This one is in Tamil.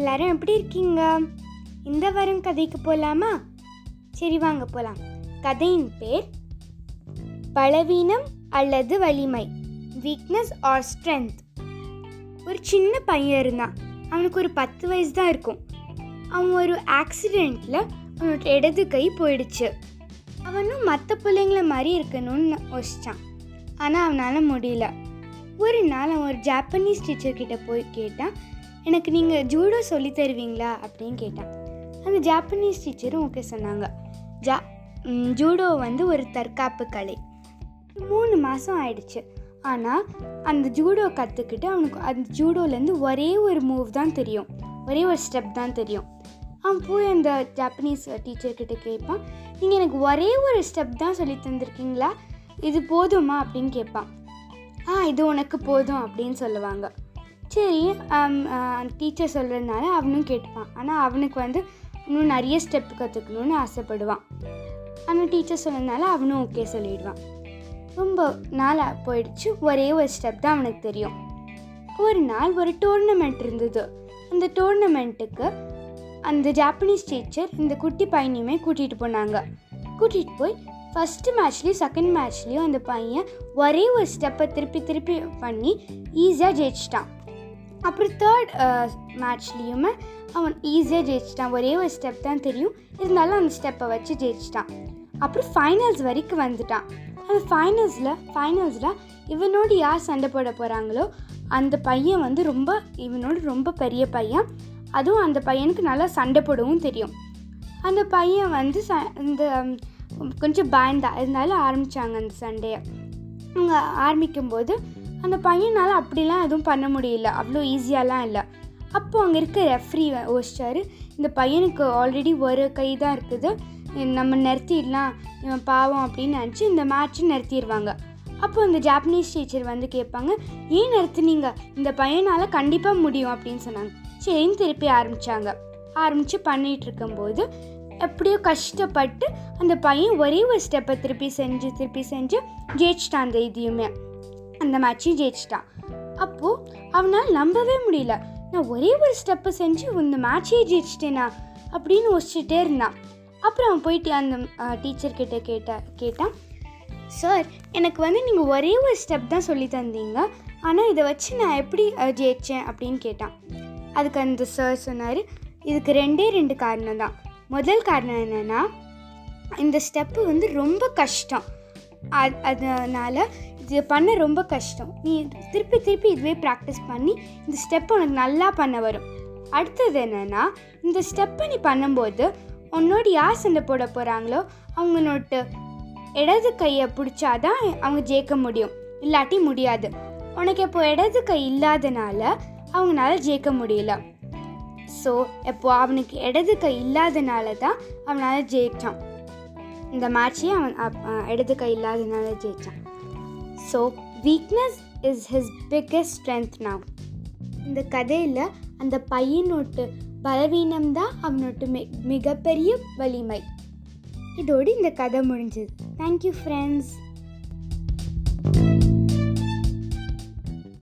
எல்லாரும் எப்படி இருக்கீங்க? இந்த வாரம் கதைக்கு போகலாமா சரி வாங்க போகலாம் கதையின் பேர் பலவீனம் அல்லது வலிமை. வீக்னஸ் ஆர் ஸ்ட்ரென்த் ஒரு சின்ன பையன் இருந்தான். அவனுக்கு ஒரு பத்து வயசு தான் இருக்கும். அவன் ஒரு ஆக்சிடெண்ட்டில் அவனோட இடது கை போயிடுச்சு. அவனும் மற்ற பிள்ளைங்கள மாதிரி இருக்கணும்னு யோசிச்சான். ஆனால் அவனால் முடியல. ஒரு நாள் அவன் ஒரு ஜாப்பனீஸ் டீச்சர்கிட்ட போய் கேட்டான். எனக்கு நீங்கள் ஜூடோ சொல்லி தருவீங்களா அப்படின்னு கேட்டான். அந்த ஜாப்பனீஸ் டீச்சரும் ஓகே சொன்னாங்க. ஜா ஜூடோ வந்து ஒரு தற்காப்பு கலை. மூணு மாதம் ஆயிடுச்சு. ஆனால் அந்த ஜூடோ கற்றுக்கிட்டு அவனுக்கு அந்த ஜூடோலேருந்து ஒரே ஒரு மூவ் தான் தெரியும். ஒரே ஒரு ஸ்டெப் தான் தெரியும். அவன் போய் அந்த ஜாப்பனீஸ் டீச்சர்கிட்ட கேட்பான் நீங்கள் எனக்கு ஒரே ஒரு ஸ்டெப் தான் சொல்லி தந்திருக்கீங்களா? இது போதுமா? அப்படின்னு கேட்பான் ஆ இது உனக்கு போதும் அப்படின்னு சொல்லுவாங்க. சரி um, uh, டீச்சர் சொல்கிறதுனால அவனும் கேட்டுப்பான். ஆனால் அவனுக்கு வந்து இன்னும் நிறைய ஸ்டெப் கற்றுக்கணும்னு ஆசைப்படுவான். ஆனால் டீச்சர் சொன்னதுனால அவனும் ஓகே சொல்லிடுவான். ரொம்ப நாளாக போயிடுச்சு. ஒரே ஒரு ஸ்டெப் தான் அவனுக்கு தெரியும். ஒரு நாள் ஒரு டோர்னமெண்ட் இருந்தது. அந்த டோர்னமெண்ட்டுக்கு அந்த ஜாப்பனீஸ் டீச்சர் இந்த குட்டி பையனையுமே கூட்டிகிட்டு போனாங்க. கூட்டிகிட்டு போய் ஃபஸ்ட்டு மேட்ச்லேயும் செகண்ட் மேட்ச்லேயும் அந்த பையன் ஒரே ஒரு ஸ்டெப்பை திருப்பி திருப்பி பண்ணி ஈஸியாக ஜெயிச்சிட்டான். அப்புறம் தேர்ட் மேட்ச்லேயுமே uh, அவன் ஈஸியாக ஜெயிச்சிட்டான். ஒரே ஒரு ஸ்டெப் தான் தெரியும். இருந்தாலும் அந்த ஸ்டெப்பை வச்சு ஜெயிச்சிட்டான். அப்புறம் ஃபைனல்ஸ் வரைக்கும் வந்துட்டான். அந்த ஃபைனல்ஸில் ஃபைனல்ஸில் இவனோடு யார் சண்டை போட போகிறாங்களோ அந்த பையன் வந்து ரொம்ப இவனோட ரொம்ப பெரிய பையன். அதுவும் அந்த பையனுக்கு நல்லா சண்டை போடவும் தெரியும். அந்த பையன் வந்து ச இந்த கொஞ்சம் பயந்தா இருந்தாலும் ஆரம்பித்தாங்க அந்த சண்டையை. அவங்க ஆரம்பிக்கும்போது அந்த பையனால் அப்படிலாம் எதுவும் பண்ண முடியல. அவ்வளோ ஈஸியாலாம் இல்லை. அப்போது அங்கே இருக்க ரெஃப்ரி யோசிச்சார். இந்த பையனுக்கு ஆல்ரெடி ஒரு கை தான் இருக்குது. நம்ம நிறுத்திடலாம். இவன் பாவம் அப்படின்னு நினச்சி இந்த மேட்ச்சை நிறுத்திடுவாங்க அப்போ இந்த ஜாப்பனீஸ் டீச்சர் வந்து கேட்பாங்க ஏன் நிறுத்துனீங்க? இந்த பையனால் கண்டிப்பாக முடியும் அப்படின்னு சொன்னாங்க. சரின்னு திருப்பி ஆரம்பித்தாங்க ஆரம்பித்து பண்ணிகிட்டு இருக்கும்போது எப்படியோ கஷ்டப்பட்டு அந்த பையன் ஒரே ஒரு ஸ்டெப்பை திருப்பி செஞ்சு திருப்பி செஞ்சு ஜெயிச்சிட்டான் அந்த இதையுமே. அந்த மேட்சையும் ஜெயிச்சிட்டான். அப்போது அவனால் நம்பவே முடியல. நான் ஒரே ஒரு ஸ்டெப்பை செஞ்சு இந்த மேட்சையே ஜெயிச்சிட்டேனா? அப்படின்னு யோசிச்சுட்டே இருந்தான். அப்புறம் அவன் போயிட்டு அந்த டீச்சர்கிட்ட கேட்ட கேட்டான். சார் எனக்கு வந்து நீங்கள் ஒரே ஒரு ஸ்டெப் தான் சொல்லி தந்தீங்க. ஆனால் இதை வச்சு நான் எப்படி ஜெயித்தேன் ஜெயிச்சேன்? அப்படின்னு கேட்டான். அதுக்கு அந்த சார் சொன்னார் இதுக்கு ரெண்டே ரெண்டு காரணம் தான். முதல் காரணம் என்னென்னா இந்த ஸ்டெப்பு வந்து ரொம்ப கஷ்டம். அது அதனால் இது பண்ண ரொம்ப கஷ்டம். நீ திருப்பி திருப்பி இதுவே ப்ராக்டிஸ் பண்ணி இந்த ஸ்டெப் உனக்கு நல்லா பண்ண வரும். அடுத்தது என்னென்னா இந்த ஸ்டெப்பை நீ பண்ணும்போது உன்னோட யார் சண்டை போட போகிறாங்களோ அவங்களோட இடது கையை பிடிச்சாதான் அவங்க ஜெயிக்க முடியும். இல்லாட்டி முடியாது. உனக்கு இப்போ இடது கை இல்லாதனால அவங்களால ஜெயிக்க முடியல. ஸோ இப்போ அவனுக்கு இடது கை இல்லாதனால தான் அவனால் ஜெயிச்சான். இந்த மேட்சே அவன் இடது கை இல்லாதனால ஜெயிச்சான். So weakness is his biggest strength now இந்த கதையில் அந்த பையனோட்டு பலவீனம் தான் மி மிகப்பெரிய வலிமை. இதோடு இந்த கதை முடிஞ்சது. Thank you friends